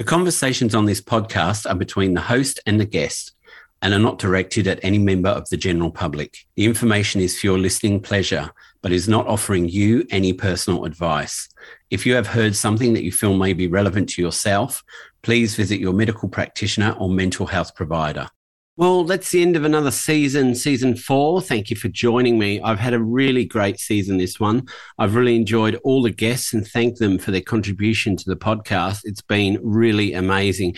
The conversations on this podcast are between the host and the guest and are not directed at any member of the general public. The information is for your listening pleasure, but is not offering you any personal advice. If you have heard something that you feel may be relevant to yourself, please visit your medical practitioner or mental health provider. Well, that's the end of another season, season four. Thank you for joining me. I've had a really great season, this one. I've really enjoyed all the guests and thank them for their contribution to the podcast. It's been really amazing.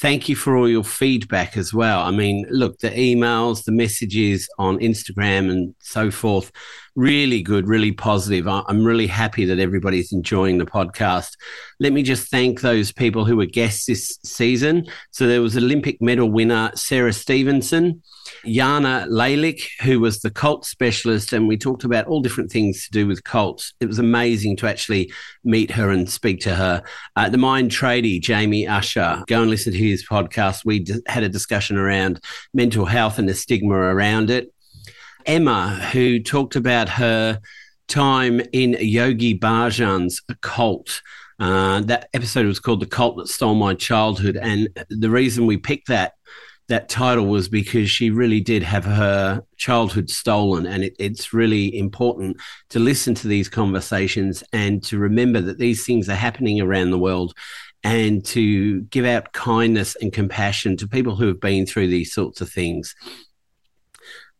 Thank you for all your feedback as well. I mean, look, the emails, the messages on Instagram and so forth really good, really positive. I'm really happy that everybody's enjoying the podcast. Let me just thank those people who were guests this season. So there was Olympic medal winner Sarah Stevenson, Jana Lalich, who was the cult specialist, and we talked about all different things to do with cults. It was amazing to actually meet her and speak to her. Uh, the mind tradie, Jamie Usher, go and listen to his podcast. We d- had a discussion around mental health and the stigma around it. Emma, who talked about her time in Yogi Bhajan's cult. Uh, that episode was called "The Cult That Stole My Childhood," and the reason we picked that that title was because she really did have her childhood stolen, and it, it's really important to listen to these conversations and to remember that these things are happening around the world, and to give out kindness and compassion to people who have been through these sorts of things.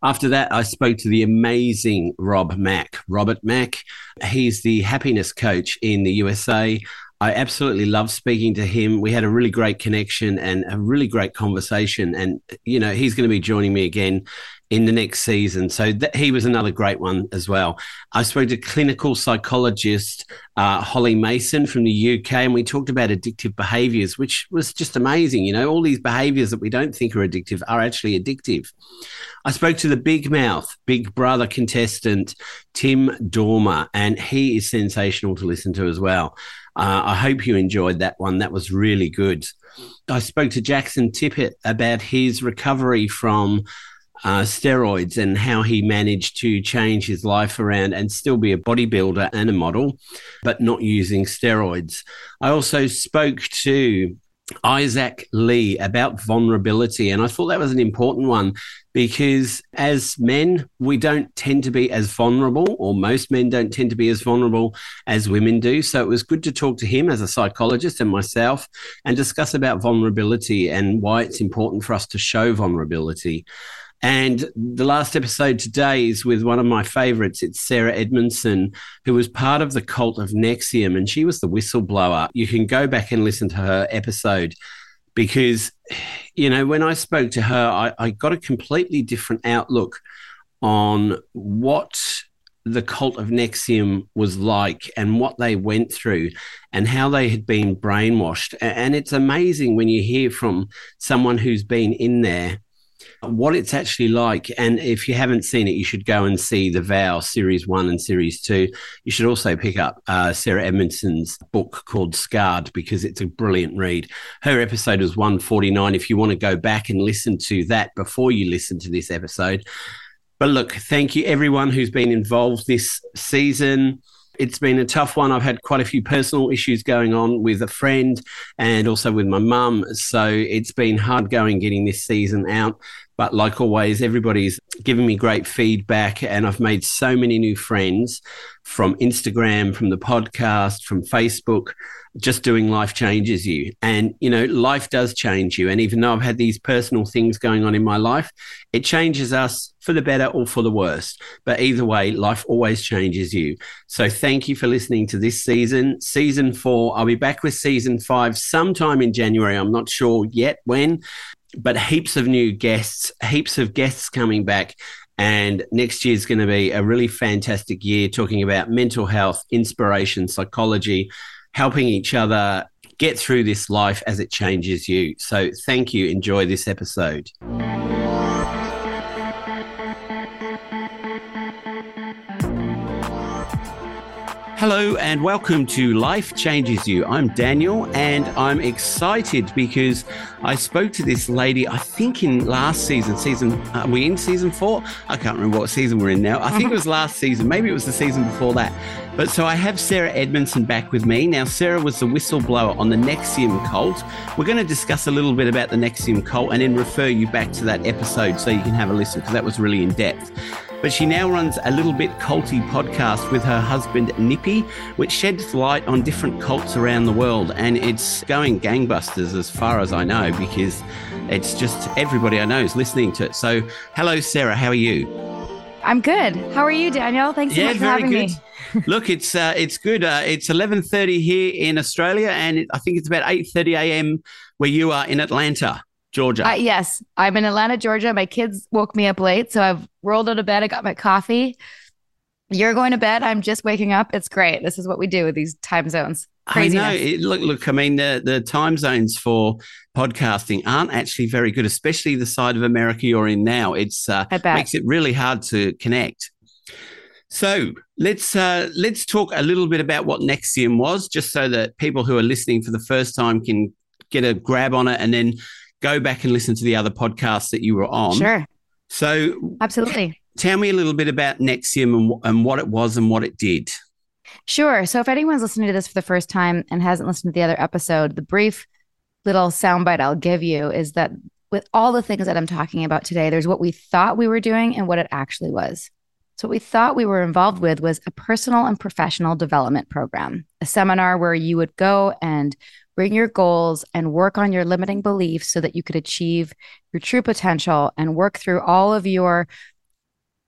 After that, I spoke to the amazing Rob Mack, Robert Mack. He's the happiness coach in the USA. I absolutely love speaking to him. We had a really great connection and a really great conversation. And, you know, he's going to be joining me again in the next season. So that, he was another great one as well. I spoke to clinical psychologist uh, Holly Mason from the UK, and we talked about addictive behaviors, which was just amazing. You know, all these behaviors that we don't think are addictive are actually addictive. I spoke to the big mouth, big brother contestant, Tim Dormer, and he is sensational to listen to as well. Uh, I hope you enjoyed that one. That was really good. I spoke to Jackson Tippett about his recovery from uh, steroids and how he managed to change his life around and still be a bodybuilder and a model, but not using steroids. I also spoke to Isaac Lee about vulnerability. And I thought that was an important one because as men, we don't tend to be as vulnerable, or most men don't tend to be as vulnerable as women do. So it was good to talk to him as a psychologist and myself and discuss about vulnerability and why it's important for us to show vulnerability. And the last episode today is with one of my favorites. It's Sarah Edmondson, who was part of the cult of NXIVM, and she was the whistleblower. You can go back and listen to her episode because, you know, when I spoke to her, I, I got a completely different outlook on what the cult of NXIVM was like and what they went through and how they had been brainwashed. And it's amazing when you hear from someone who's been in there what it's actually like. And if you haven't seen it, you should go and see The Vow Series 1 and Series 2. You should also pick up uh, Sarah Edmondson's book called Scarred because it's a brilliant read. Her episode was 149 if you want to go back and listen to that before you listen to this episode. But look, thank you everyone who's been involved this season it's been a tough one. I've had quite a few personal issues going on with a friend and also with my mum. So it's been hard going getting this season out. But like always, everybody's given me great feedback, and I've made so many new friends from Instagram, from the podcast, from Facebook. Just doing life changes you. And, you know, life does change you. And even though I've had these personal things going on in my life, it changes us for the better or for the worse. But either way, life always changes you. So thank you for listening to this season, season four. I'll be back with season five sometime in January. I'm not sure yet when, but heaps of new guests, heaps of guests coming back. And next year is going to be a really fantastic year talking about mental health, inspiration, psychology, helping each other get through this life as it changes you. So thank you. Enjoy this episode. Hello and welcome to Life Changes You. I'm Daniel and I'm excited because I spoke to this lady, I think in last season, season, are we in season four? I can't remember what season we're in now. I think it was last season, maybe it was the season before that. But so I have Sarah Edmondson back with me. Now, Sarah was the whistleblower on the NXIVM cult. We're going to discuss a little bit about the NXIVM cult and then refer you back to that episode so you can have a listen because that was really in depth. But she now runs a little bit culty podcast with her husband Nippy, which sheds light on different cults around the world. And it's going gangbusters as far as I know, because it's just everybody I know is listening to it. So, hello, Sarah. How are you? I'm good. How are you, Daniel? Thanks so yeah, much for having good. me. Look, it's uh, it's good. Uh, it's 11:30 here in Australia, and it, I think it's about 8:30 a.m. where you are in Atlanta. Georgia. Uh, yes, I'm in Atlanta, Georgia. My kids woke me up late, so I've rolled out of bed. I got my coffee. You're going to bed. I'm just waking up. It's great. This is what we do with these time zones. Craziness. I know. It, look, look. I mean, the the time zones for podcasting aren't actually very good, especially the side of America you're in now. It's uh, makes it really hard to connect. So let's uh, let's talk a little bit about what NXIVM was, just so that people who are listening for the first time can get a grab on it, and then go back and listen to the other podcasts that you were on. Sure. So, absolutely. Tell me a little bit about NXIVM and, and what it was and what it did. Sure. So, if anyone's listening to this for the first time and hasn't listened to the other episode, the brief little soundbite I'll give you is that with all the things that I'm talking about today, there's what we thought we were doing and what it actually was. So, what we thought we were involved with was a personal and professional development program, a seminar where you would go and bring your goals and work on your limiting beliefs so that you could achieve your true potential and work through all of your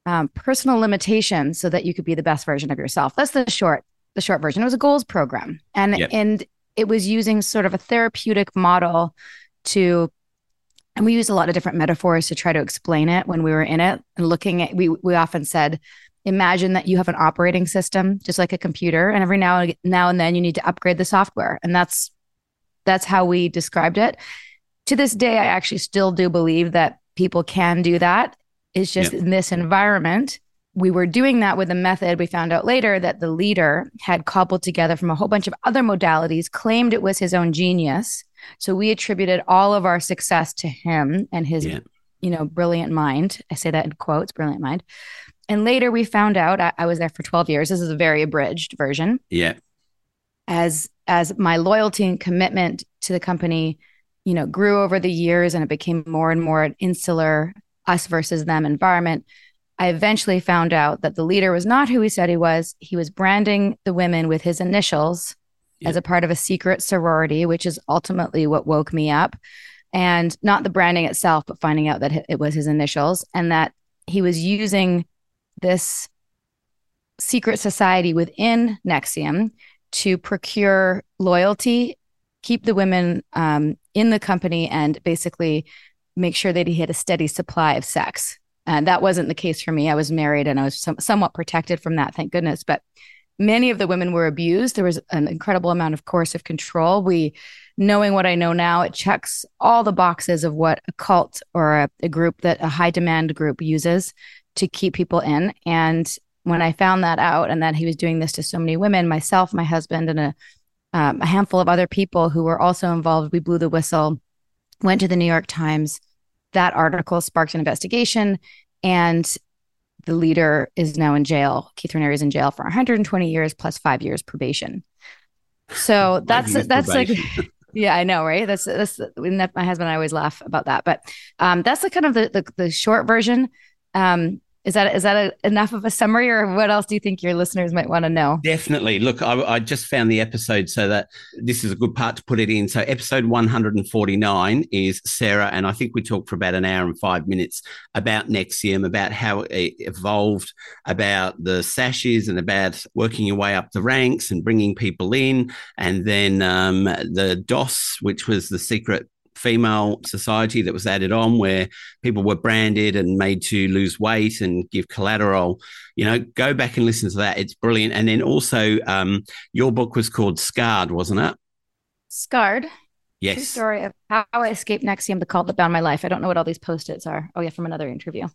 um, personal limitations so that you could be the best version of yourself. That's the short, the short version. It was a goals program, and yep. and it was using sort of a therapeutic model to and we used a lot of different metaphors to try to explain it when we were in it and looking at we we often said imagine that you have an operating system just like a computer and every now and now and then you need to upgrade the software and that's that's how we described it. To this day, I actually still do believe that people can do that. It's just in this environment. We were doing that with a method. We found out later that the leader had cobbled together from a whole bunch of other modalities, claimed it was his own genius. So we attributed all of our success to him and his, yeah. you know, brilliant mind. I say that in quotes, brilliant mind. And later we found out, I, I was there for 12 years. This is a very abridged version. Yeah. As as my loyalty and commitment to the company, you know, grew over the years and it became more and more an insular us versus them environment, I eventually found out that the leader was not who he said he was. He was branding the women with his initials yep. as a part of a secret sorority, which is ultimately what woke me up. And not the branding itself, but finding out that it was his initials and that he was using this secret society within NXIVM to procure loyalty, keep the women um, in the company, and basically make sure that he had a steady supply of sex. And that wasn't the case for me. I was married and I was some, somewhat protected from that, thank goodness. But many of the women were abused. There was an incredible amount of coercive control. We, knowing what I know now, it checks all the boxes of what a cult or a, a group that a high demand group uses to keep people in. And when I found that out and that he was doing this to so many women, myself, my husband, and a, um, a handful of other people who were also involved, we blew the whistle, went to the New York Times. That article sparked an investigation, and the leader is now in jail. Keith Raniere is in jail for 120 years plus five years probation. So that's that's like. Yeah, I know, right? That's that's my husband and I always laugh about that, but um, that's the kind of the, the, the short version. Um, is that is that a, enough of a summary, or what else do you think your listeners might want to know? Definitely. Look, I, I, just found the episode so that this is a good part to put it in. So, episode 149 is Sarah, and I think we talked for about an hour and five minutes about NXIVM, about how it evolved, about the sashes, and about working your way up the ranks and bringing people in, and then um, the DOS, which was the secret female society that was added on where people were branded and made to lose weight and give collateral. You know go back and listen to that. It's brilliant. And then also um, your book was called scarred wasn't it? Scarred? Yes. True story of how i escaped NXIVM the cult that bound my life. I don't know what all these post-its are. Oh yeah from another interview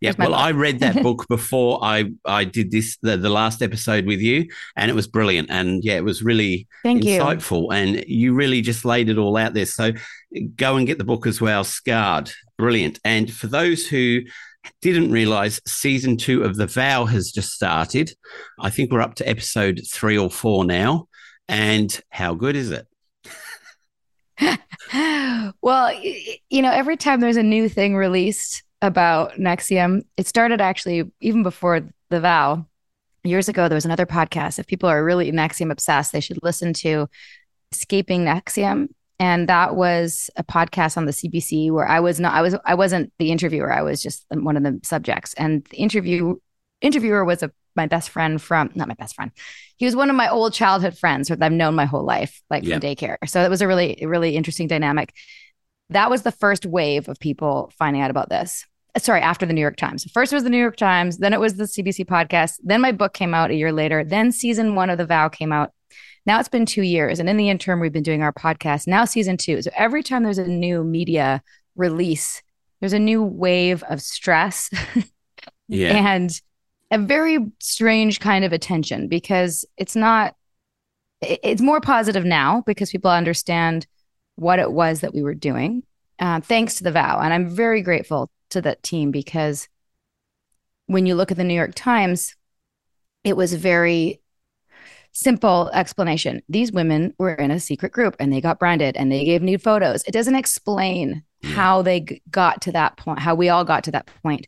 Yeah, well. I read that book before I I did this the, the last episode with you, and it was brilliant. And yeah, it was really Thank insightful, you. and you really just laid it all out there. So go and get the book as well. Scarred, brilliant. And for those who didn't realize season two of The Vow has just started. I think we're up to episode three or four now. And how good is it? well, you know, every time there's a new thing released about NXIVM, it started actually even before The Vow. Years ago, there was another podcast. If people are really NXIVM obsessed, they should listen to Escaping NXIVM. And that was a podcast on the CBC where I was not, I was, I wasn't the interviewer. I was just one of the subjects. And the interview interviewer was a my best friend from not my best friend. He was one of my old childhood friends that I've known my whole life, like from daycare. So it was a really, really interesting dynamic. That was the first wave of people finding out about this. Sorry, after the New York Times. First was the New York Times, then it was the CBC podcast. Then my book came out a year later. Then season one of The Vow came out. Now it's been two years. And in the interim, we've been doing our podcast. Now season two. So every time there's a new media release, there's a new wave of stress. yeah. And a very strange kind of attention because it's not it's more positive now because people understand what it was that we were doing uh, thanks to the vow. And i'm very grateful to that team because when you look at the new york times it was a very simple explanation. These women were in a secret group and they got branded and they gave nude photos. It doesn't explain yeah. how they g- got to that point how we all got to that point.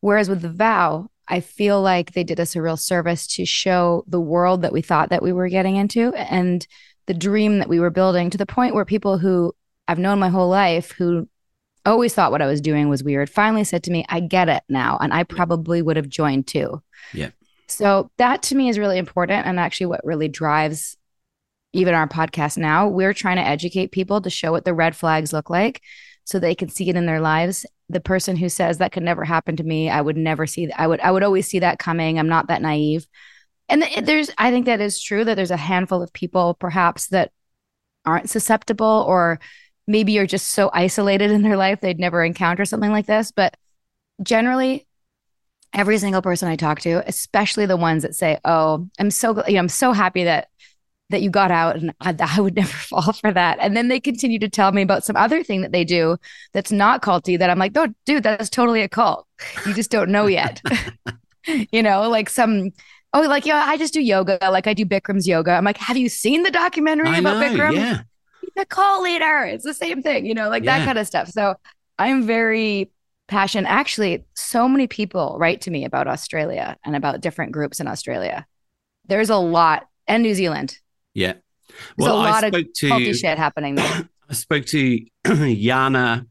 Whereas with the vow I feel like they did us a real service to show the world that we thought that we were getting into. And the dream that we were building to the point where people who I've known my whole life who always thought what I was doing was weird finally said to me, I get it now. And I probably would have joined too. Yeah. So that to me is really important and actually what really drives even our podcast now. We're trying to educate people to show what the red flags look like so they can see it in their lives the person who says that could never happen to me i would never see that. i would i would always see that coming i'm not that naive and there's i think that is true that there's a handful of people perhaps that aren't susceptible or maybe are just so isolated in their life they'd never encounter something like this but generally every single person i talk to especially the ones that say oh i'm so you know i'm so happy that that you got out and I, I, would never fall for that. And then they continue to tell me about some other thing that they do that's not culty that I'm like, oh, dude, that's totally a cult. You just don't know yet. you know, like some, oh, like, yeah, I just do yoga. Like I do Bikram's yoga. I'm like, have you seen the documentary I about know, Bikram? Yeah. He's a cult leader. It's the same thing, you know, like yeah. that kind of stuff. So I'm very passionate. Actually, so many people write to me about Australia and about different groups in Australia. There's a lot and New Zealand yeah. Well, There's a lot of to, shit happening there. I spoke to Yana.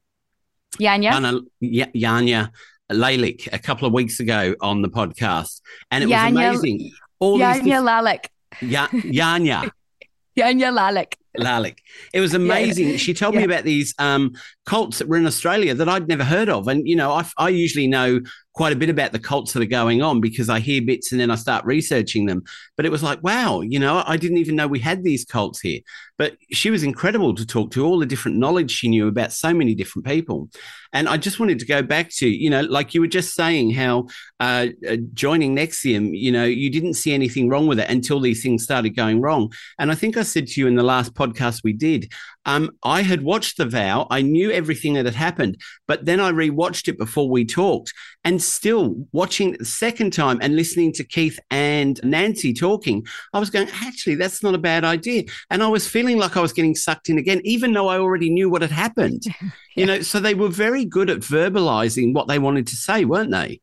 Yanya? Yana, Yanya Lalich a couple of weeks ago on the podcast, and it Yanya, was amazing. All Yanya these Lalich. Yeah, Yanya. Yanya Lalich. Lalich. It was amazing. Yeah. She told yeah. me about these um, cults that were in Australia that I'd never heard of. And, you know, I, I usually know quite a bit about the cults that are going on because I hear bits and then I start researching them. But it was like, wow, you know, I didn't even know we had these cults here. But she was incredible to talk to, all the different knowledge she knew about so many different people. And I just wanted to go back to, you know, like you were just saying how uh, uh, joining NXIVM, you know, you didn't see anything wrong with it until these things started going wrong. And I think I said to you in the last podcast we did, um, I had watched The Vow. I knew everything that had happened, but then I rewatched it before we talked. And still watching it the second time and listening to Keith and Nancy talking, I was going, actually, that's not a bad idea. And I was feeling like I was getting sucked in again, even though I already knew what had happened. yeah. You know, so they were very good at verbalizing what they wanted to say, weren't they?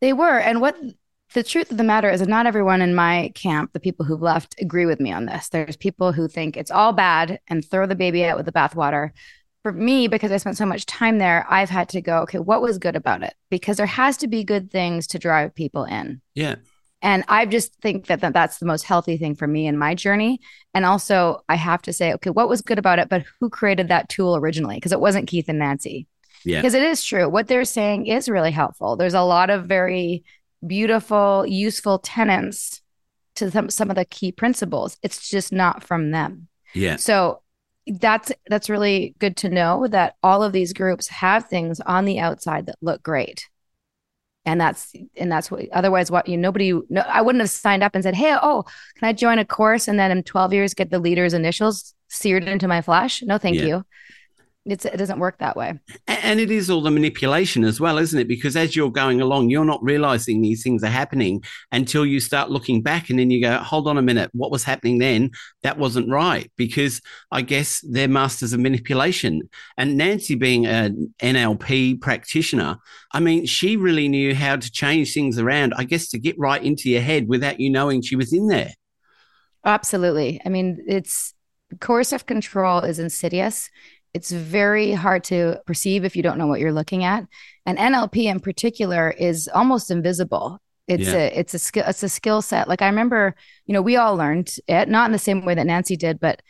They were. And what the truth of the matter is that not everyone in my camp, the people who've left, agree with me on this. There's people who think it's all bad and throw the baby out with the bathwater. For me, because I spent so much time there, I've had to go, okay, what was good about it? Because there has to be good things to drive people in. Yeah. And I just think that, that that's the most healthy thing for me in my journey. And also, I have to say, okay, what was good about it? But who created that tool originally? Because it wasn't Keith and Nancy. Yeah. Because it is true. What they're saying is really helpful. There's a lot of very beautiful, useful tenants to some, some of the key principles. It's just not from them. Yeah. So that's that's really good to know that all of these groups have things on the outside that look great. and that's and that's what otherwise what you nobody no, i wouldn't have signed up and said hey oh can i join a course and then in 12 years get the leader's initials seared into my flesh no thank yeah. you it's, it doesn't work that way. And it is all the manipulation as well, isn't it? Because as you're going along, you're not realizing these things are happening until you start looking back and then you go, hold on a minute, what was happening then? That wasn't right. Because I guess they're masters of manipulation. And Nancy, being an NLP practitioner, I mean, she really knew how to change things around, I guess, to get right into your head without you knowing she was in there. Absolutely. I mean, it's coercive control is insidious it's very hard to perceive if you don't know what you're looking at. And NLP in particular is almost invisible. It's yeah. a it's a skill it's a skill set. Like I remember, you know, we all learned it, not in the same way that Nancy did, but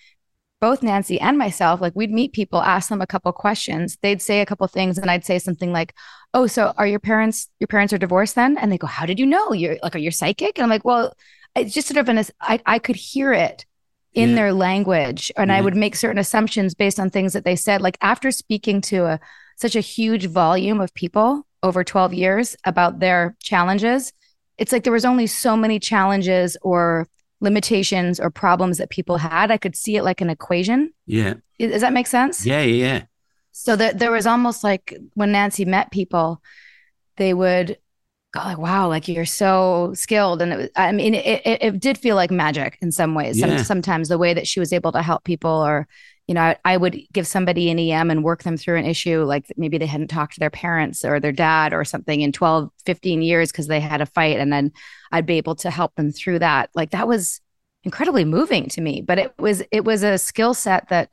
both Nancy and myself, like we'd meet people, ask them a couple questions. They'd say a couple things, and I'd say something like, "Oh, so are your parents? Your parents are divorced then?" And they go, "How did you know? You're like, are you psychic?" And I'm like, "Well, it's just sort of an I I could hear it in yeah. their language and yeah. i would make certain assumptions based on things that they said. Like after speaking to a such a huge volume of people over 12 years about their challenges it's like there was only so many challenges or limitations or problems that people had. I could see it like an equation. Yeah. Does that make sense? Yeah yeah so that there was almost like when nancy met people they would God, like wow, like you're so skilled, and it was, I mean, it, it, it did feel like magic in some ways. Yeah. Some, sometimes the way that she was able to help people, or you know, I, I, would give somebody an EM and work them through an issue, like maybe they hadn't talked to their parents or their dad or something in 12, 15 years because they had a fight, and then I'd be able to help them through that. Like that was incredibly moving to me, but it was it was a skill set that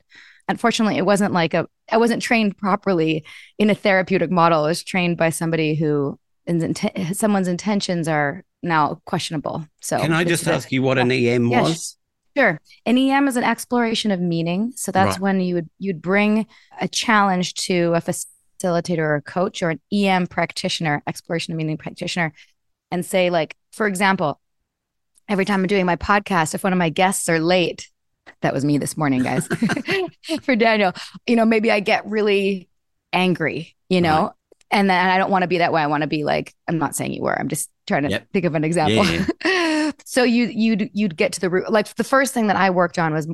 unfortunately it wasn't like a I wasn't trained properly in a therapeutic model. I was trained by somebody who and someone's intentions are now questionable. So, can I just ask you what an EM yeah, was? Sure. An EM is an exploration of meaning. So that's right. when you would you'd bring a challenge to a facilitator or a coach or an EM practitioner, exploration of meaning practitioner, and say like, for example, every time I'm doing my podcast, if one of my guests are late, that was me this morning, guys. for Daniel, you know, maybe I get really angry, you know, right and then I don't want to be that way. I want to be like, I'm not saying you were. I'm just trying to yep. think of an example. Yeah, yeah. so you you'd you'd get to the root. Like the first thing that I worked on was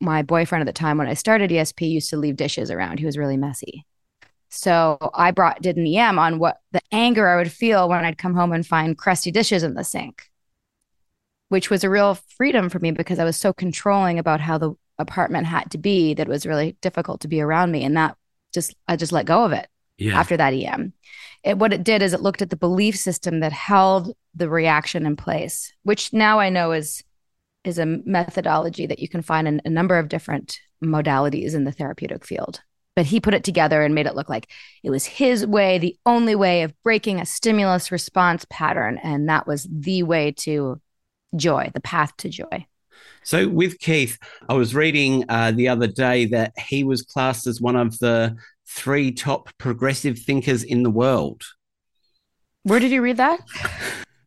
my boyfriend at the time when I started ESP used to leave dishes around. He was really messy. So I brought did an EM on what the anger I would feel when I'd come home and find crusty dishes in the sink, which was a real freedom for me because I was so controlling about how the apartment had to be that it was really difficult to be around me. And that just I just let go of it yeah. after that EM. It, what it did is it looked at the belief system that held the reaction in place, which now I know is is a methodology that you can find in a number of different modalities in the therapeutic field. But he put it together and made it look like it was his way, the only way of breaking a stimulus response pattern. And that was the way to joy, the path to joy. So, with Keith, I was reading uh, the other day that he was classed as one of the three top progressive thinkers in the world. Where did you read that?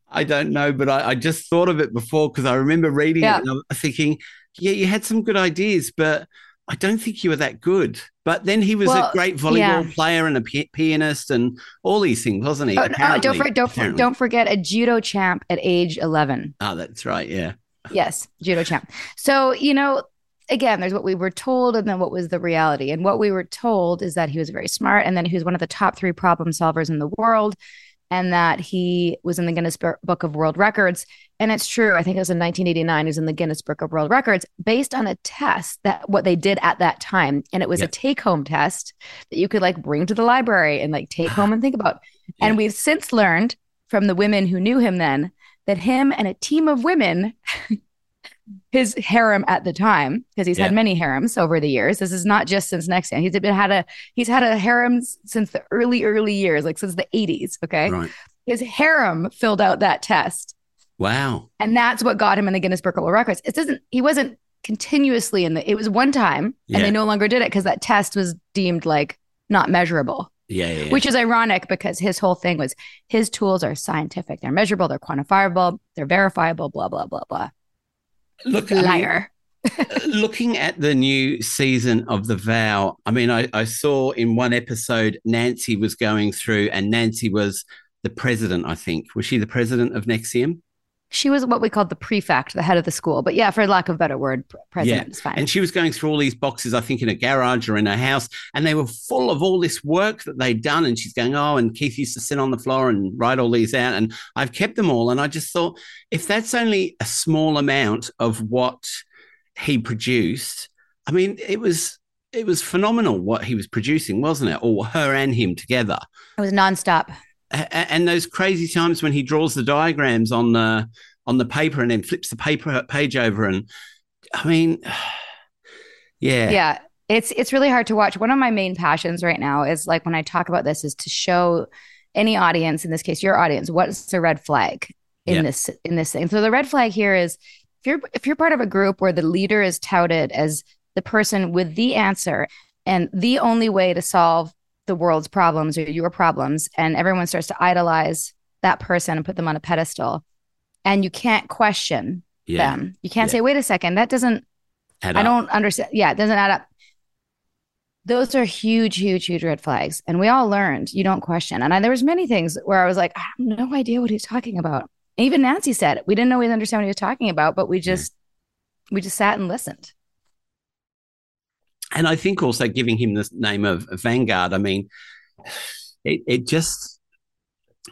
I don't know, but I, I just thought of it before because I remember reading yeah. it and I was thinking, yeah, you had some good ideas, but I don't think you were that good. But then he was well, a great volleyball yeah. player and a pianist and all these things, wasn't he? Oh, oh, don't, for, don't, don't forget a judo champ at age 11. Oh, that's right. Yeah. Yes, judo champ. So, you know, again, there's what we were told and then what was the reality. And what we were told is that he was very smart and then he was one of the top three problem solvers in the world and that he was in the Guinness Book of World Records. And it's true. I think it was in 1989. he was in the Guinness Book of World Records based on a test that what they did at that time. And it was a take home test that you could like bring to the library and like take home and think about. Yeah. And we've since learned from the women who knew him then that him and a team of women his harem at the time because he's yeah. had many harems over the years. This is not just since NXIVM. He's been had a he's had a harem since the early early years, like since the 80s. Okay, right. his harem filled out that test. Wow, and that's what got him in the Guinness Book of World Records. It doesn't. He wasn't continuously in the. It was one time, yeah. and they no longer did it because that test was deemed like not measurable. Yeah, yeah, yeah, Which is ironic because his whole thing was his tools are scientific, they're measurable, they're quantifiable, they're verifiable, blah blah blah blah. Look, liar. I mean, uh, looking at the new season of The Vow, I mean, I, I saw in one episode Nancy was going through, and Nancy was the president, I think. Was she the president of NXIVM? She was what we called the prefect, the head of the school. But yeah, for lack of a better word, president yeah. is fine. And she was going through all these boxes, I think, in a garage or in a house, and they were full of all this work that they'd done. And she's going, Oh, and Keith used to sit on the floor and write all these out. And I've kept them all. And I just thought, if that's only a small amount of what he produced, I mean, it was it was phenomenal what he was producing, wasn't it? Or her and him together. It was nonstop. And those crazy times when he draws the diagrams on the on the paper and then flips the paper page over, and I mean, yeah, yeah, it's it's really hard to watch. One of my main passions right now is like when I talk about this is to show any audience, in this case, your audience, what's the red flag in yeah. this in this thing. So the red flag here is if you're if you're part of a group where the leader is touted as the person with the answer and the only way to solve the world's problems or your problems and everyone starts to idolize that person and put them on a pedestal and you can't question yeah. them you can't yeah. say wait a second that doesn't add i up. don't understand yeah it doesn't add up those are huge huge huge red flags and we all learned you don't question and I, there was many things where i was like i have no idea what he's talking about even nancy said we didn't always understand what he was talking about but we just yeah. we just sat and listened and I think also giving him the name of Vanguard, I mean, it, it just,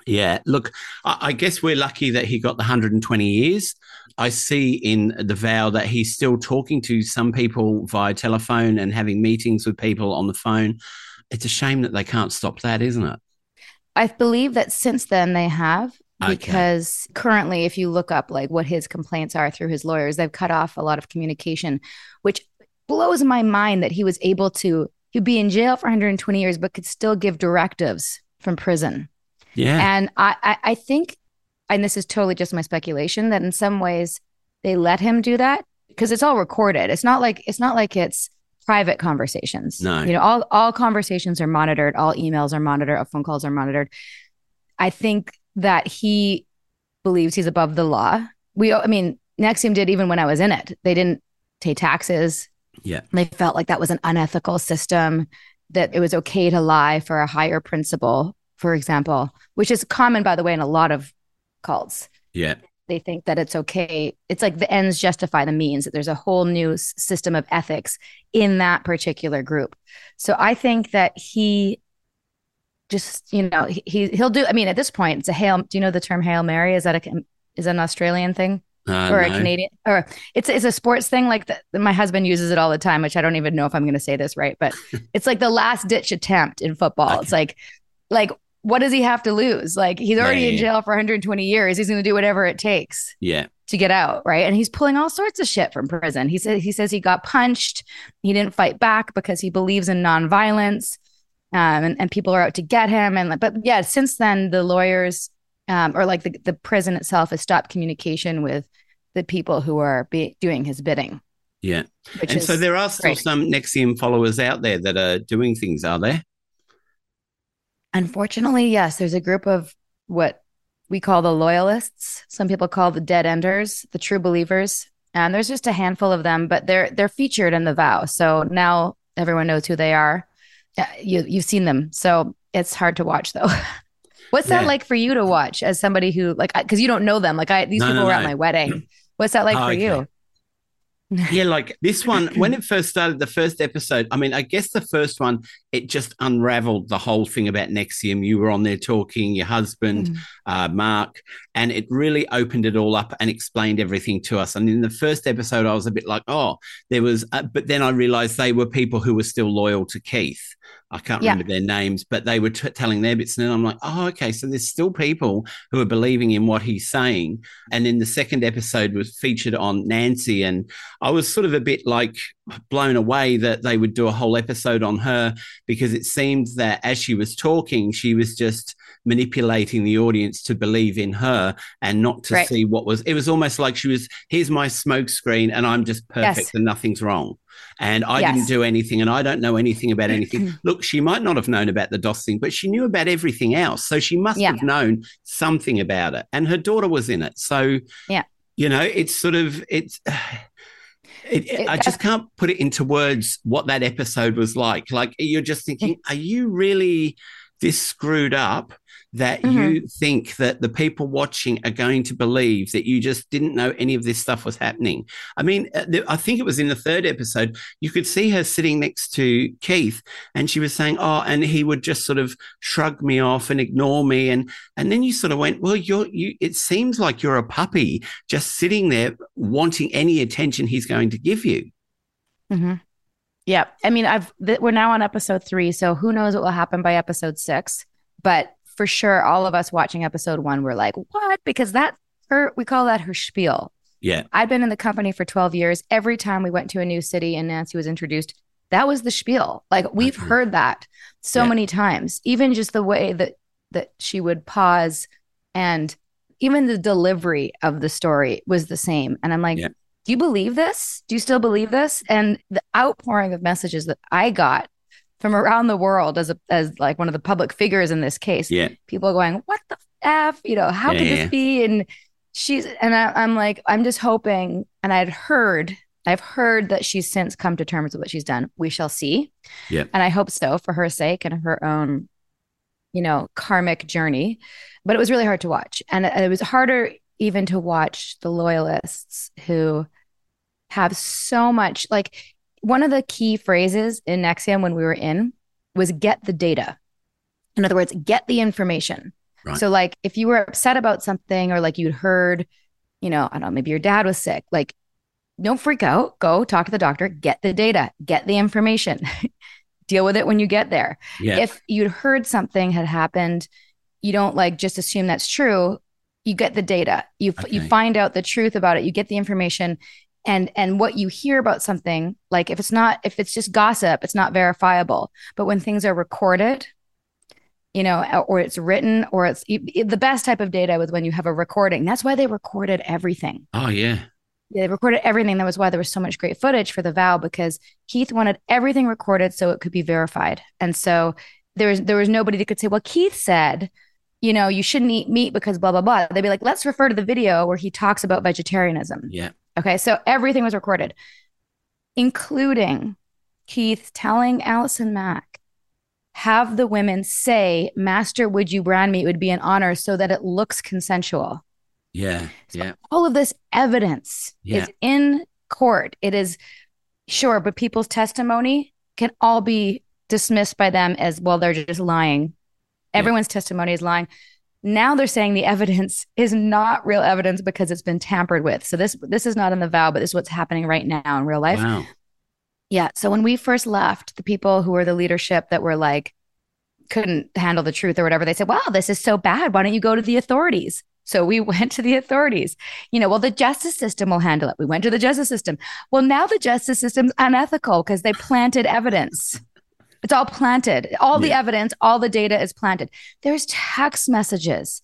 yeah, look, I, I, guess we're lucky that he got the 120 years. I see in the vow that he's still talking to some people via telephone and having meetings with people on the phone. It's a shame that they can't stop that, isn't it? I believe that since then they have because okay. currently if you look up like what his complaints are through his lawyers they've cut off a lot of communication which blows my mind that he was able to he'd be in jail for 120 years but could still give directives from prison. Yeah. And I, I i, think and this is totally just my speculation that in some ways they let him do that because it's all recorded. It's not like it's not like it's private conversations. No. You know all all conversations are monitored all emails are monitored all phone calls are monitored. I think that he believes he's above the law. We i mean NXIVM did even when i was in it. They didn't pay taxes yeah. They felt like that was an unethical system, that it was okay to lie for a higher principle, for example, which is common, by the way, in a lot of cults. Yeah. They think that it's okay. It's like the ends justify the means, that there's a whole new system of ethics in that particular group. So I think that he just, you know, he, he'll do, I mean, at this point, it's a Hail, do you know the term Hail Mary? Is that a, is that an Australian thing? Uh, or no. a Canadian, or it's it's a sports thing. Like the, my husband uses it all the time, which I don't even know if I'm going to say this right, but it's like the last ditch attempt in football. Okay. It's like, like what does he have to lose? Like he's already in jail for 120 years. He's going to do whatever it takes. Yeah. To get out, right? And he's pulling all sorts of shit from prison. He says he says he got punched. He didn't fight back because he believes in nonviolence, um, and and people are out to get him. And but yeah, since then the lawyers um, or like the, the prison itself has stopped communication with the people who are be, doing his bidding. Yeah. And so there are still great. some NXIVM followers out there that are doing things, are there? Unfortunately, yes. There's a group of what we call the loyalists. Some people call the dead enders, the true believers. And there's just a handful of them, but they're they're featured in the vow. So now everyone knows who they are. You you've seen them. So it's hard to watch though. What's yeah. that like for you to watch as somebody who like because you don't know them? Like I these no, people no, were no. at my wedding. What's that like oh, for okay. you? yeah, like this one, when it first started, the first episode, I mean, I guess the first one, it just unraveled the whole thing about NXIVM. You were on there talking, your husband, mm. uh, Mark, and it really opened it all up and explained everything to us. And in the first episode, I was a bit like, oh, there was, uh, but then I realized they were people who were still loyal to Keith. I can't yeah. remember their names, but they were t- telling their bits. And then I'm like, oh, okay. So there's still people who are believing in what he's saying. And then the second episode was featured on Nancy. And I was sort of a bit like blown away that they would do a whole episode on her because it seemed that as she was talking, she was just manipulating the audience to believe in her and not to right. see what was. It was almost like she was, here's my smoke screen and I'm just perfect yes. and nothing's wrong and I yes. didn't do anything and I don't know anything about anything. Look, she might not have known about the DOS thing, but she knew about everything else. So she must yeah. have known something about it. And her daughter was in it. So, yeah. you know, it's sort of, it's, it, it, I uh, just can't put it into words what that episode was like. Like you're just thinking, are you really this screwed up that mm-hmm. you think that the people watching are going to believe that you just didn't know any of this stuff was happening. I mean, uh, I think it was in the third episode, you could see her sitting next to Keith and she was saying, Oh, and he would just sort of shrug me off and ignore me. And, and then you sort of went, Well, you're, you, it seems like you're a puppy just sitting there wanting any attention he's going to give you. Mm-hmm. Yeah. I mean, I've, th- we're now on episode three. So who knows what will happen by episode six. But for sure, all of us watching episode one were like, what? Because that her, we call that her spiel. Yeah. I'd been in the company for 12 years. Every time we went to a new city and Nancy was introduced, that was the spiel. Like we've heard that so yeah. many times. Even just the way that that she would pause and even the delivery of the story was the same. And I'm like, yeah. do you believe this? Do you still believe this? And the outpouring of messages that I got from around the world as a as like one of the public figures in this case. Yeah. People are going, What the F? You know, how yeah, could this be? And she's and I, am like, I'm just hoping, and I'd heard, I've heard that she's since come to terms with what she's done. We shall see. Yeah. And I hope so for her sake and her own, you know, karmic journey. But it was really hard to watch. And it, it was harder even to watch the loyalists who have so much like one of the key phrases in NXIVM when we were in was get the data. In other words, get the information. Right. So, like, if you were upset about something or like you'd heard, you know, I don't know, maybe your dad was sick, like, don't freak out. Go talk to the doctor, get the data, get the information, deal with it when you get there. Yeah. If you'd heard something had happened, you don't like just assume that's true. You get the data, you, okay. you find out the truth about it, you get the information, and and what you hear about something like if it's not if it's just gossip it's not verifiable. But when things are recorded you know or it's written or it's the best type of data was when you have a recording. That's why they recorded everything. Oh yeah. They recorded everything. That was why there was so much great footage for the vow because keith wanted everything recorded so it could be verified. And so there was there was nobody that could say well keith said you know you shouldn't eat meat because blah blah blah. They'd be like let's refer to the video where he talks about vegetarianism. Yeah Okay, so everything was recorded, including Keith telling Allison Mack, have the women say, Master, would you brand me? It would be an honor so that it looks consensual. Yeah. So yeah. All of this evidence yeah. is in court. It is sure, but people's testimony can all be dismissed by them as well, they're just lying. Everyone's yeah. testimony is lying. Now they're saying the evidence is not real evidence because it's been tampered with. So this this is not in the vow, but this is what's happening right now in real life. Wow. Yeah. So when we first left, the people who were the leadership that were like couldn't handle the truth or whatever, they said, "Wow, this is so bad. Why don't you go to the authorities?" So we went to the authorities. You know, well, the justice system will handle it. We went to the justice system. Well, now the justice system's unethical because they planted evidence. It's all planted. All the evidence, all the data is planted. There's text messages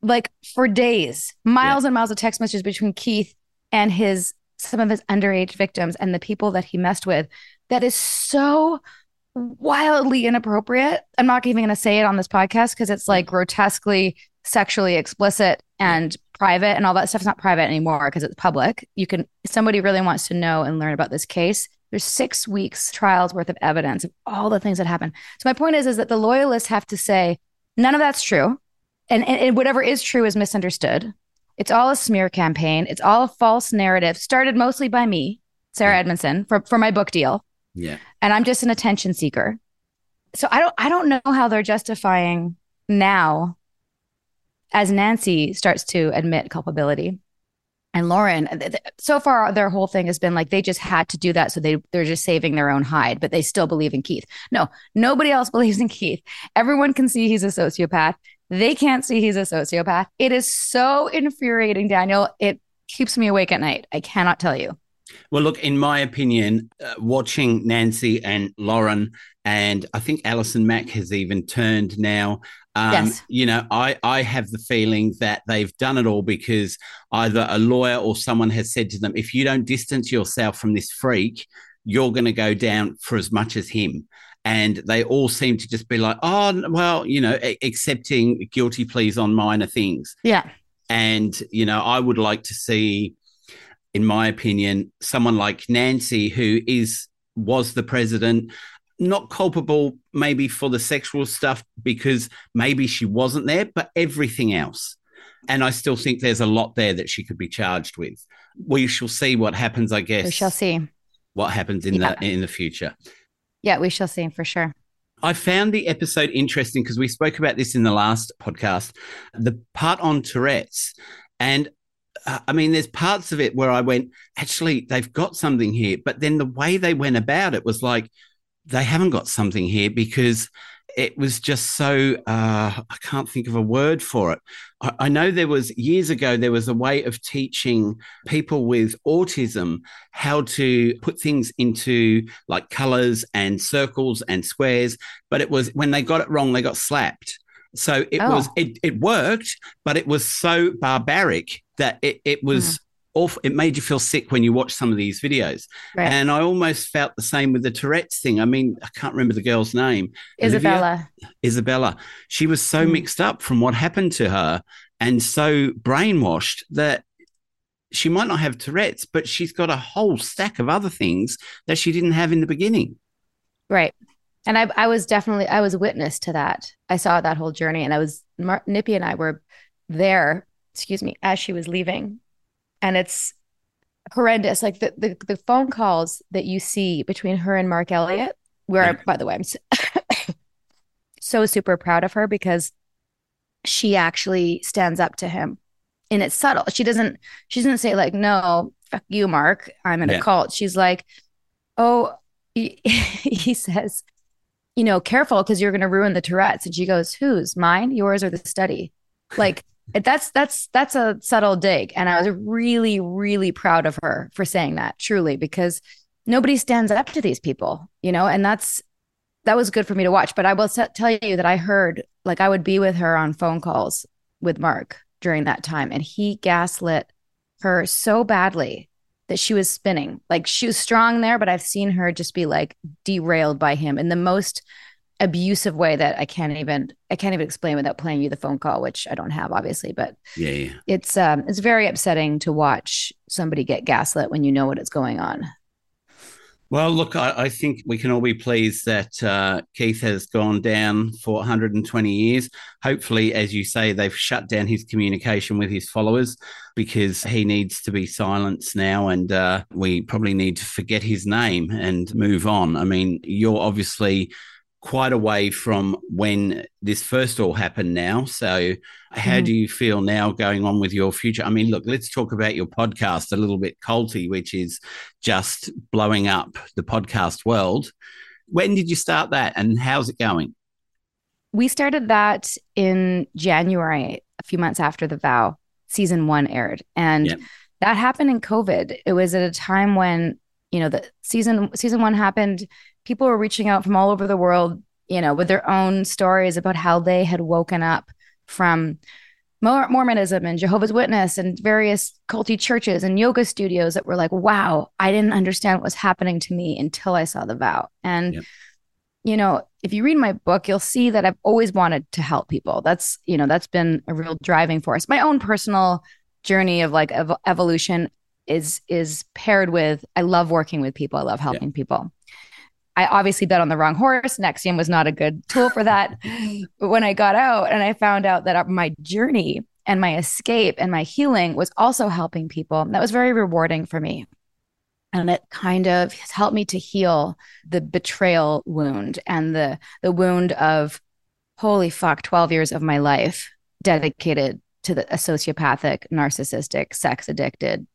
like for days, miles yeah. and miles of text messages between Keith and his some of his underage victims and the people that he messed with that is so wildly inappropriate. I'm not even going to say it on this podcast because it's like grotesquely sexually explicit and private and all that stuff's not private anymore because it's public. You can somebody really wants to know and learn about this case there's six weeks trials worth of evidence of all the things that happen. So my point is, is that the loyalists have to say none of that's true, and, and, and whatever is true is misunderstood. It's all a smear campaign. It's all a false narrative started mostly by me, Sarah yeah. Edmondson, for for my book deal. Yeah, and I'm just an attention seeker. So I don't I don't know how they're justifying now as Nancy starts to admit culpability and Lauren, so far their whole thing has been like they just had to do that, so they they're just saving their own hide, but they still believe in Keith. No, nobody else believes in Keith. Everyone can see he's a sociopath. They can't see he's a sociopath. It is so infuriating, Daniel. It keeps me awake at night. I cannot tell you. Well, look, in my opinion, uh, watching Nancy and Lauren, and I think Allison Mack has even turned now. Um, yes. You know, I, I have the feeling that they've done it all because either a lawyer or someone has said to them, if you don't distance yourself from this freak, you're going to go down for as much as him. And they all seem to just be like, oh, well, you know, a- accepting guilty pleas on minor things. Yeah. And, you know, I would like to see in my opinion, someone like Nancy, who is was the president, not culpable maybe for the sexual stuff because maybe she wasn't there, but everything else. And I still think there's a lot there that she could be charged with. We shall see what happens, I guess. We shall see what happens in yeah. the in the future. Yeah, we shall see for sure. I found the episode interesting because we spoke about this in the last podcast, the part on Tourette's. And uh, I mean, there's parts of it where I went, actually, they've got something here. But then the way they went about it was like, they haven't got something here because it was just so uh, I can't think of a word for it. I, I, know there was years ago there was a way of teaching people with autism how to put things into like colors and circles and squares, but it was when they got it wrong, they got slapped. So it oh. was it it worked, but it was so barbaric that it, it was mm awful. It made you feel sick when you watched some of these videos. Right. And I almost felt the same with the Tourette's thing. I mean, I can't remember the girl's name. Isabella. Olivia? Isabella. She was so mm. mixed up from what happened to her and so brainwashed that she might not have Tourette's, but she's got a whole stack of other things that she didn't have in the beginning. Right. And I, I was definitely, I was witness to that. I saw that whole journey and I was, Nippy and I were there, excuse me, as she was leaving and it's horrendous. Like the, the, the phone calls that you see between her and Mark Elliott, where by the way, I'm so, so super proud of her because she actually stands up to him. And it's subtle. She doesn't she doesn't say like, no, fuck you, Mark. I'm in yeah. a cult. She's like, oh, he, he says, you know, careful because you're gonna ruin the Tourette's. And she goes, Whose? Mine, yours, or the study? Like that's that's that's a subtle dig. And i was really really proud of her for saying that truly because nobody stands up to these people you know? And that's that was good for me to watch. But i will tell you that i heard like i would be with her on phone calls with mark during that time and he gaslit her so badly that she was spinning. Like she was strong there but i've seen her just be like derailed by him in the most abusive way that I can't even I can't even explain without playing you the phone call, which I don't have obviously, but yeah, yeah. it's um it's very upsetting to watch somebody get gaslit when you know what is going on. Well, look, I, I think we can all be pleased that uh, Keith has gone down for 120 years. Hopefully, as you say, they've shut down his communication with his followers because he needs to be silenced now, and uh, we probably need to forget his name and move on. I mean, you're obviously quite a way from when this first all happened now. So, how mm. do you feel now going on with your future? I mean, look, let's talk about your podcast a little bit, Culty, which is just blowing up the podcast world. When did you start that and how's it going? We started that in January, a few months after The Vow season one aired. And yep. that happened in COVID. It was at a time when, you know, the season season one happened people were reaching out from all over the world, you know, with their own stories about how they had woken up from Mormonism and Jehovah's Witness and various culty churches and yoga studios that were like, wow, I didn't understand what was happening to me until I saw the vow. And, yep. you know, if you read my book, you'll see that I've always wanted to help people. That's, you know, that's been a real driving force. My own personal journey of like ev- evolution is is paired with I love working with people. I love helping people. I obviously bet on the wrong horse. NXIVM was not a good tool for that. but when I got out and I found out that my journey and my escape and my healing was also helping people, that was very rewarding for me. And it kind of helped me to heal the betrayal wound and the the wound of holy fuck, 12 years of my life dedicated to the a sociopathic, narcissistic, sex addicted,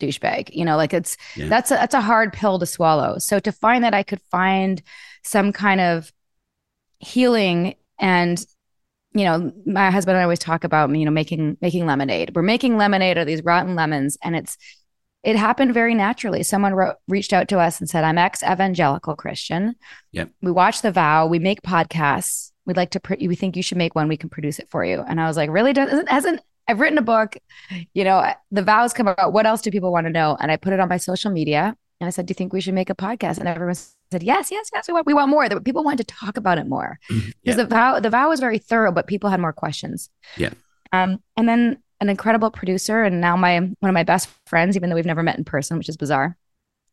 douchebag. You know, like it's yeah. that's a that's a hard pill to swallow. So to find that I could find some kind of healing and you know, my husband and I always talk about you know making making lemonade. We're making lemonade of these rotten lemons, and it's it happened very naturally. Someone wrote, reached out to us and said, "I'm ex evangelical Christian. Yep. We watch The Vow. We make podcasts. We'd like to. Pr- we think you should make one. We can produce it for you." And I was like, "Really? Doesn't hasn't I've written a book, you know, the vows come out. What else do people want to know? And I put it on my social media and I said, Do you think we should make a podcast? And everyone said, Yes, yes, yes. We want, we want more. That people wanted to talk about it more. Because yeah. the vow, the vow was very thorough, but people had more questions. Yeah. Um, and then an incredible producer and now my one of my best friends, even though we've never met in person, which is bizarre,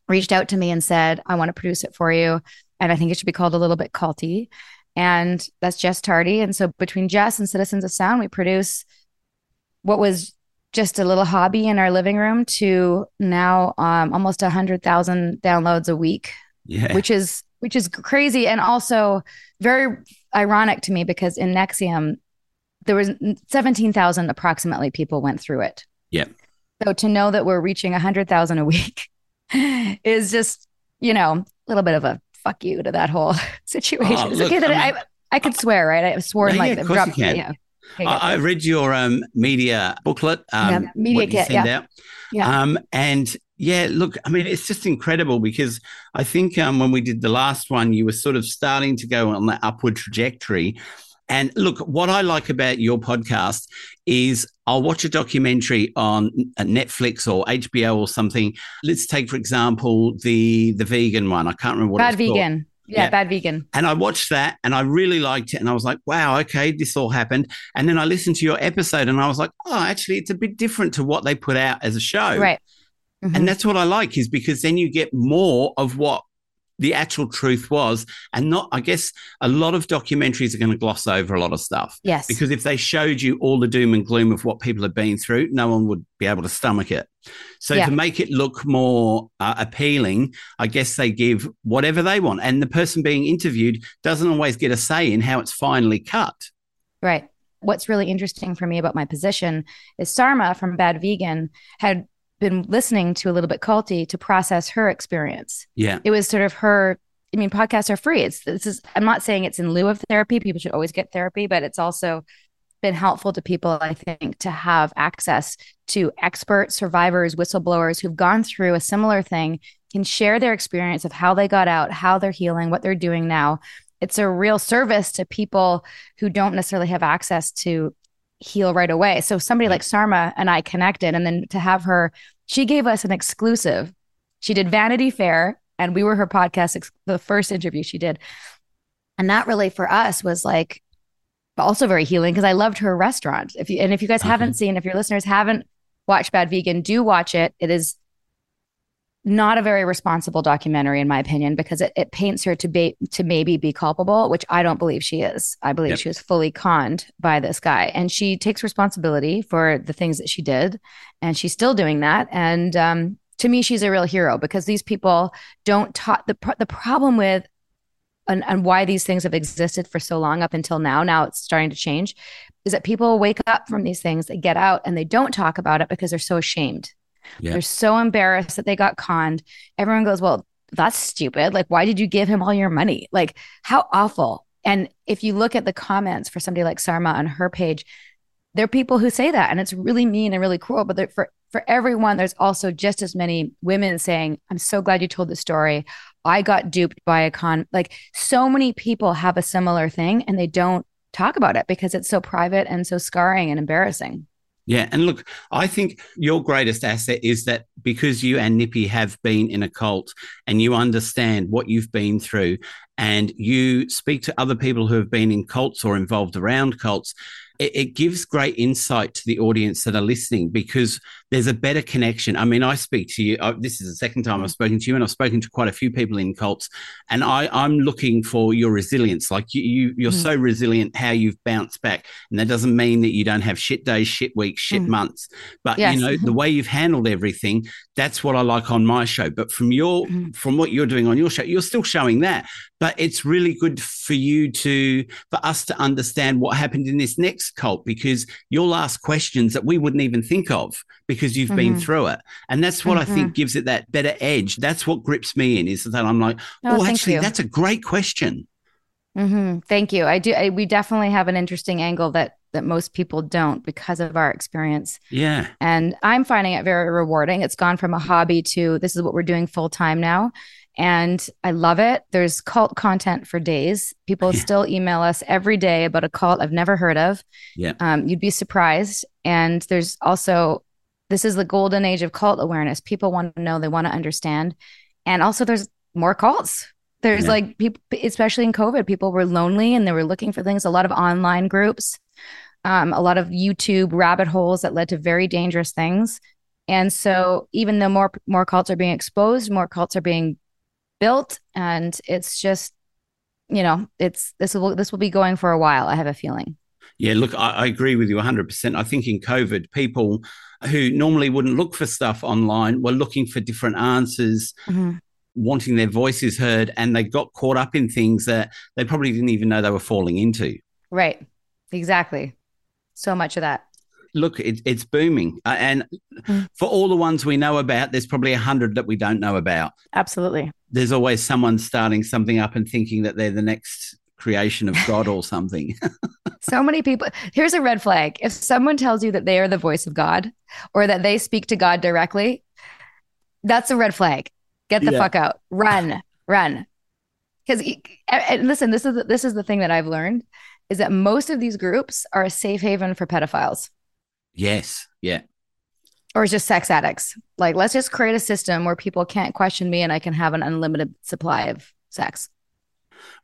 reached out to me and said, I want to produce it for you. and I think it should be called a little bit culty. And that's Jess Tardy. And so between Jess and Citizens of Sound, we produce what was just a little hobby in our living room to now um, almost a hundred thousand downloads a week, Yeah. which is which is crazy and also very ironic to me because in NXIVM there was seventeen thousand approximately people went through it. Yeah. So to know that we're reaching a hundred thousand a week is just you know a little bit of a fuck you to that whole situation. Oh, look, okay that I I, mean- I, could swear, right? I swore Yeah, like yeah, the of course drop. you. Yeah. Okay, yeah. I, I read your um, media booklet, um, Yeah, media what you kit, yeah. out. Yeah. Um, and yeah, look, I mean, it's just incredible because I think um, when we did the last one, you were sort of starting to go on that upward trajectory. And look, what I like about your podcast is I'll watch a documentary on Netflix or HBO or something. Let's take, for example, the the vegan one. I can't remember what bad it's called. Yeah, Yeah. bad vegan. And I watched that and I really liked it. And I was like, wow, okay, this all happened. And then I listened to your episode and I was like, oh, actually, it's a bit different to what they put out as a show. Right. Mhm. And that's what I like is because then you get more of what the actual truth was. And not, I guess, a lot of documentaries are going to gloss over a lot of stuff. yes. Because if they showed you all the doom and gloom of what people have been through, no one would be able to stomach it. So Yeah. to make it look more uh, appealing, I guess they give whatever they want, and the person being interviewed doesn't always get a say in how it's finally cut. Right. What's really interesting for me about my position is Sarma from Bad Vegan had been listening to a little bit culty to process her experience. Yeah, It was sort of her. I mean, podcasts are free. It's this is. I'm not saying it's in lieu of therapy. People should always get therapy, but it's also been helpful to people. I think to have access to experts, survivors, whistleblowers who've gone through a similar thing can share their experience of how they got out, how they're healing, what they're doing now. It's a real service to people who don't necessarily have access to heal right away. So somebody like Sarma and I connected, and then to have her, she gave us an exclusive. She did Vanity Fair, and we were her podcast, ex- the first interview she did. And that really for us was like also very healing because I loved her restaurant. If you and if you guys Okay. haven't seen, if your listeners haven't watched Bad Vegan, do watch it. It is not a very responsible documentary, in my opinion, because it, it paints her to be to maybe be culpable, which I don't believe she is. I believe Yep. she was fully conned by this guy, and she takes responsibility for the things that she did, and she's still doing that. And um, to me, she's a real hero because these people don't talk. The pro- the problem with and, and why these things have existed for so long up until now, now it's starting to change, is that people wake up from these things, they get out and they don't talk about it because they're so ashamed. Yeah. They're so embarrassed that they got conned. Everyone goes, Well, that's stupid. Like, why did you give him all your money? Like, how awful. And if you look at the comments for somebody like Sarma on her page, there are people who say that, and it's really mean and really cruel. But for for everyone, there's also just as many women saying, "I'm so glad you told the story. I got duped by a con." Like so many people have a similar thing, and they don't talk about it because it's so private and so scarring and embarrassing. Yeah. And look, I think your greatest asset is that because you and Nippy have been in a cult and you understand what you've been through and you speak to other people who have been in cults or involved around cults, it, it gives great insight to the audience that are listening because there's a better connection. I mean, I speak to you. uh, this is the second time I've spoken to you, and I've spoken to quite a few people in cults, and I, I'm looking for your resilience. Like you, you you're Mhm. so resilient how you've bounced back, and that doesn't mean that you don't have shit days, shit weeks, shit Mhm. months. But Yes. you know the way you've handled everything. That's what I like on my show. But from your Mhm. from what you're doing on your show, you're still showing that. But it's really good for you to for us to understand what happened in this next cult because you'll ask questions that we wouldn't even think of because you've been Mhm. through it. And that's what I Mhm. think gives it that better edge. That's what grips me in is that I'm like, Oh, oh, actually, you. that's a great question. hmm Thank you. I do. I, we definitely have an interesting angle that that most people don't because of our experience. Yeah. And I'm finding it very rewarding. It's gone from a hobby to this is what we're doing full time now. And I love it. There's cult content for days. People Yeah. still email us every day about a cult I've never heard of. Yeah. Um, you'd be surprised. And there's also, this is the golden age of cult awareness. People want to know, they want to understand. And also, there's more cults. There's Yeah. like people, especially in COVID, people were lonely and they were looking for things. A lot of online groups, um, a lot of YouTube rabbit holes that led to very dangerous things. And so, even though more more cults are being exposed, more cults are being built and it's just you know it's this will this will be going for a while i have a feeling yeah look i, I agree with you 100% i think in covid people who normally wouldn't look for stuff online were looking for different answers mm-hmm. wanting their voices heard and they got caught up in things that they probably didn't even know they were falling into right exactly so much of that look, it, it's booming. Uh, and mm. for all the ones we know about, there's probably a hundred that we don't know about. Absolutely. There's always someone starting something up and thinking that they're the next creation of God or something. so many people. Here's a red flag. If someone tells you that they are the voice of God or that they speak to God directly, that's a red flag. Get the yeah. fuck out. Run, run. Because listen, this is this is the thing that I've learned is that most of these groups are a safe haven for pedophiles. Yes. Yeah. Or it's just sex addicts. Like, let's just create a system where people can't question me and I can have an unlimited supply of sex.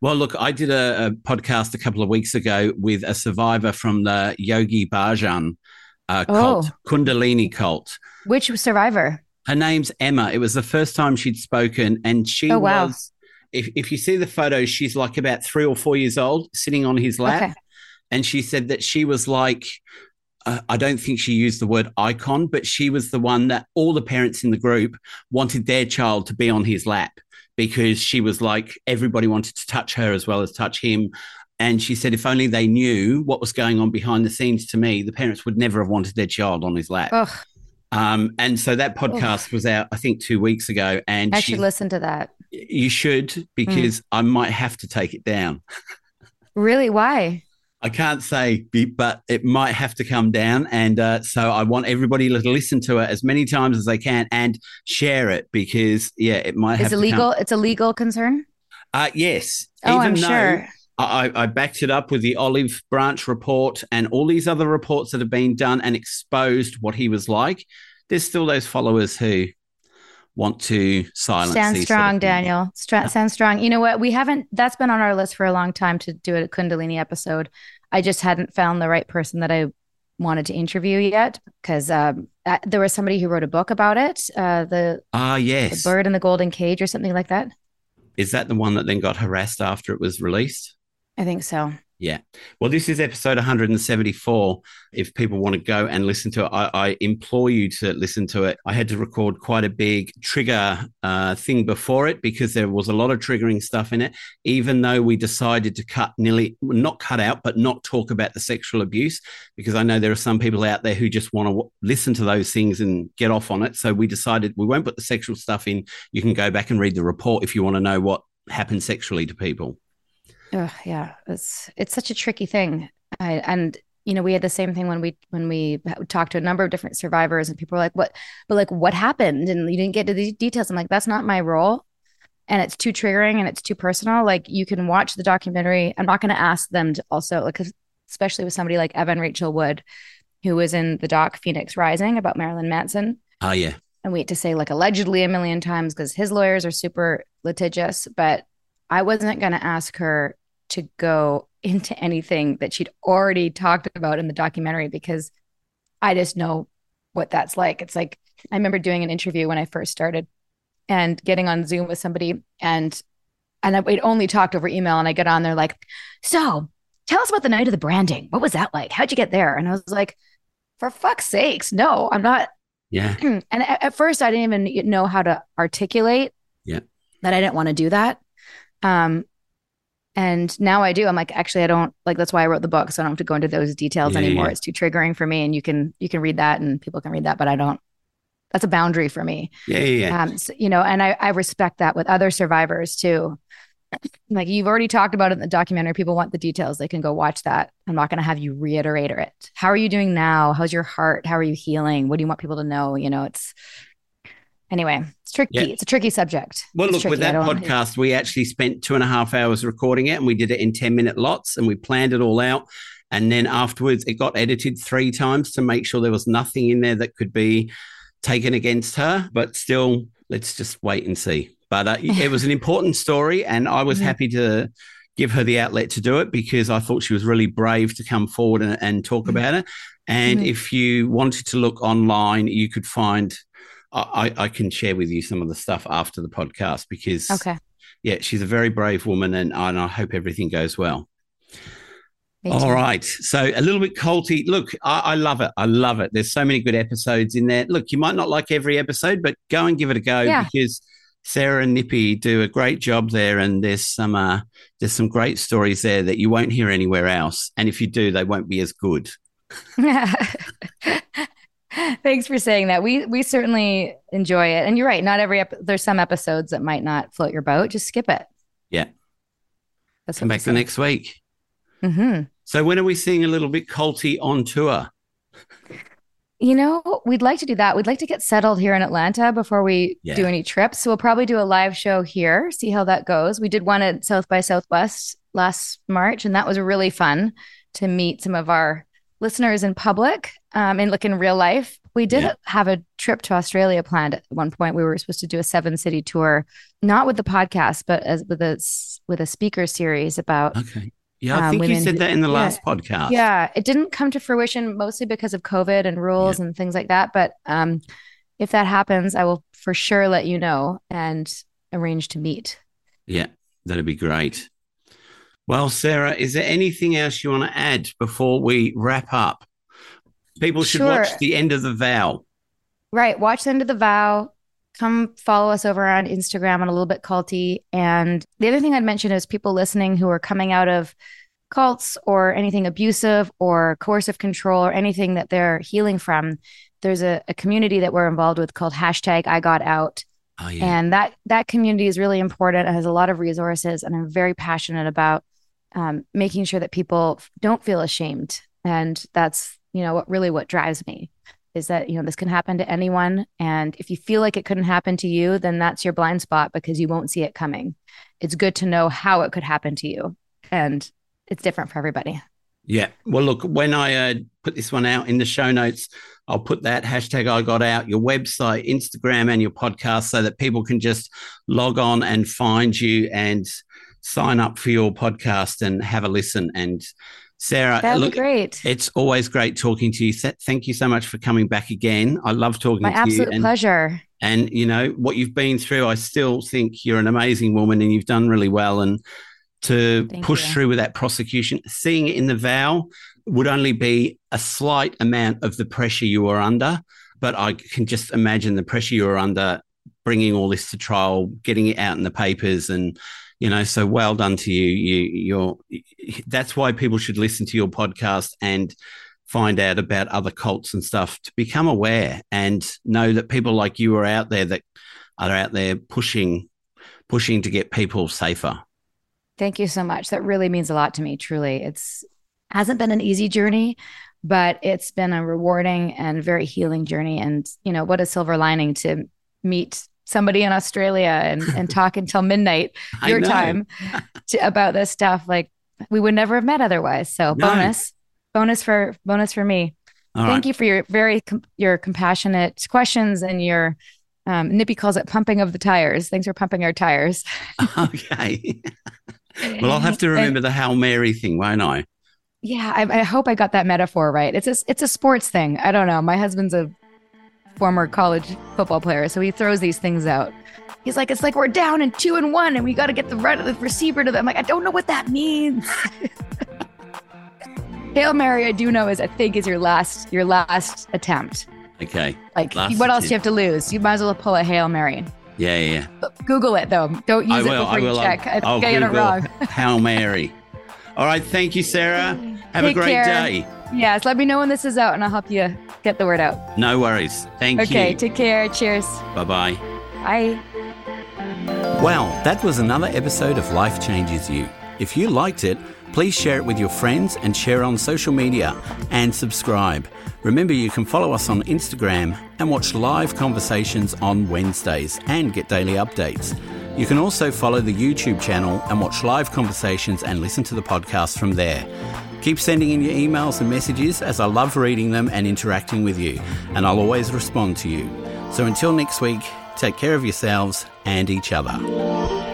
Well, look, I did a, a podcast a couple of weeks ago with a survivor from the Yogi Bhajan uh, cult, oh. Kundalini cult. Which survivor? Her name's Emma. It was the first time she'd spoken, and she oh, wow. was. If, if you see the photos, she's like about three or four years old, sitting on his lap. Okay. And she said that she was like I don't think she used the word icon, but she was the one that all the parents in the group wanted their child to be on his lap because she was like, everybody wanted to touch her as well as touch him. And she said, if only they knew what was going on behind the scenes to me, the parents would never have wanted their child on his lap. Um, and so that podcast Ugh. was out, I think, two weeks ago. And I she, should listen to that. You should, because mm. I might have to take it down. really? Why? I can't say, but it might have to come down. And uh, so I want everybody to listen to it as many times as they can and share it because, yeah, it might have. Is it legal? It's a legal concern. Uh, yes. Oh, Even I'm sure. I, I, backed it up with the Olive Branch report and all these other reports that have been done and exposed what he was like. There's still those followers who want to silence. Stand strong, Daniel. St- stand strong. You know what? We haven't. That's been on our list for a long time to do a Kundalini episode. I just hadn't found the right person that I wanted to interview yet because um, uh, there was somebody who wrote a book about it. Uh, the ah yes, the bird in the golden cage or something like that. Is that the one that then got harassed after it was released? I think so. Yeah. Well, this is episode 174. If people want to go and listen to it, I, I implore you to listen to it. I had to record quite a big trigger uh, thing before it because there was a lot of triggering stuff in it, even though we decided to cut nearly, not cut out, but not talk about the sexual abuse because I know there are some people out there who just want to listen to those things and get off on it. So we decided we won't put the sexual stuff in. You can go back and read the report if you want to know what happened sexually to people. Ugh, yeah, it's it's such a tricky thing, I, and you know we had the same thing when we when we talked to a number of different survivors, and people were like, "What?" But like, what happened? And you didn't get to the details. I'm like, that's not my role, and it's too triggering and it's too personal. Like, you can watch the documentary. I'm not going to ask them to also like, especially with somebody like Evan Rachel Wood, who was in the doc Phoenix Rising about Marilyn Manson. Oh yeah. And we had to say like allegedly a million times because his lawyers are super litigious, but I wasn't going to ask her to go into anything that she'd already talked about in the documentary because I just know what that's like. It's like I remember doing an interview when I first started and getting on Zoom with somebody and and I, would only talked over email and I get on there like, so tell us about the night of the branding. What was that like? How'd you get there? And I was like, for fuck's sakes, no, I'm not. Yeah. And at, at first I didn't even know how to articulate yeah. that I didn't want to do that. Um, and now I do. I'm like, actually, I don't like. That's why I wrote the book, so I don't have to go into those details yeah, anymore. Yeah. It's too triggering for me, and you can you can read that, and people can read that, but I don't. That's a boundary for me. Yeah, yeah. yeah. Um, so, you know, and I I respect that with other survivors too. Like you've already talked about it in the documentary. People want the details. They can go watch that. I'm not going to have you reiterate it. How are you doing now? How's your heart? How are you healing? What do you want people to know? You know, it's anyway, it's tricky. Yeah. It's a tricky subject. Well, it's look, tricky. with that podcast, we actually spent two and a half hours recording it and we did it in 10 minute lots and we planned it all out. And then afterwards, it got edited three times to make sure there was nothing in there that could be taken against her. But still, let's just wait and see. But uh, it was an important story, and I was mm-hmm. happy to give her the outlet to do it because I thought she was really brave to come forward and, and talk mm-hmm. about it. And mm-hmm. if you wanted to look online, you could find I, I can share with you some of the stuff after the podcast because Okay. yeah, she's a very brave woman, and, and I hope everything goes well. All right. So a little bit culty. Look, I, I love it. I love it. There's so many good episodes in there. Look, you might not like every episode, but go and give it a go Yeah. because Sarah and Nippy do a great job there, and there's some uh, there's some great stories there that you won't hear anywhere else. And if you do, they won't be as good. Thanks for saying that. We we certainly enjoy it, and you're right. Not every ep- there's some episodes that might not float your boat. Just skip it. Yeah. That's Come back the next week. hmm So when are we seeing a little bit culty on tour? You know, we'd like to do that. We'd like to get settled here in Atlanta before we Yeah. do any trips. So we'll probably do a live show here, see how that goes. We did one at South by Southwest last March, and that was really fun to meet some of our listeners in public um, and look in real life. We did Yeah. have a trip to Australia planned at one point. We were supposed to do a seven city tour, not with the podcast, but as with a with a speaker series about Okay. Yeah, I Um, think you said that in the yeah. last podcast. Yeah, it didn't come to fruition mostly because of COVID and rules and things like that. But um, if that happens, I will for sure let you know and arrange to meet. Yeah, that'd be great. Well, Sarah, is there anything else you want to add before we wrap up? People should Sure. watch the end of the vow. Right. Watch the end of the vow. Come follow us over on Instagram on a little bit culty. And the other thing I'd mention is people listening who are coming out of cults or anything abusive or coercive control or anything that they're healing from. There's a, a community that we're involved with called hashtag I got out. Oh yeah, and that that community is really important and has a lot of resources and i'm very passionate about um, making sure that people don't feel ashamed. And that's you know what really what drives me is that you know this can happen to anyone. And if you feel like it couldn't happen to you then that's your blind spot because you won't see it coming. It's good to know how it could happen to you. And it's different for everybody. Yeah. Well, look, when I uh, put this one out in the show notes, I'll put that hashtag I got out, your website, Instagram, and your podcast, so that people can just log on and find you and sign up for your podcast and have a listen. And Sarah, that look, be great It's always great talking to you. Thank you so much for coming back again. I love talking my to you. My absolute pleasure and, you know, what you've been through, I still think you're an amazing woman and you've done really well. And to Thank push you. through with that prosecution, seeing it in the vow would only be a slight amount of the pressure you were under. But I can just imagine the pressure you were under bringing all this to trial, getting it out in the papers and you know so well done to you you you're that's why people should listen to your podcast and find out about other cults and stuff to become aware and know that people like you are out there that are out there pushing pushing to get people safer Thank you so much. That really means a lot to me, truly. It's hasn't been an easy journey, but it's been a rewarding and very healing journey. And, you know, what a silver lining to meet somebody in Australia and, and talk until midnight, your time, to, about this stuff. Like we would never have met otherwise. So No. bonus, bonus for bonus for me. All Thank right. you for your very com- your compassionate questions and your um, Nippy calls it pumping of the tires. Thanks for pumping our tires. okay well i'll have to remember the hail mary thing won't i Yeah, I, I hope I got that metaphor right. It's a it's a sports thing. I don't know. My husband's a former college football player, so he throws these things out. He's like, it's like we're down in two and one, and we got to get the right of the receiver to them. I'm like, I don't know what that means. Hail Mary, I do know is I think is your last your last attempt. okay Like, Last what else do you have to lose? You might as well pull a Hail Mary. yeah yeah Google it though. Don't use I it will, before I will. you check. I I'll think I get it wrong. Hail Mary. All right. Thank you, Sarah. Have Take a great care. day. Yes, let me know when this is out, and I'll help you get the word out. No worries. Thank Okay, you. Okay, take care. Cheers. Bye bye. Bye. Well, that was another episode of Life Changes You. If you liked it, please share it with your friends and share on social media and subscribe. Remember, you can follow us on Instagram and watch live conversations on Wednesdays and get daily updates. You can also follow the YouTube channel and watch live conversations and listen to the podcast from there. Keep sending in your emails and messages as I love reading them and interacting with you, and I'll always respond to you. So until next week, take care of yourselves and each other.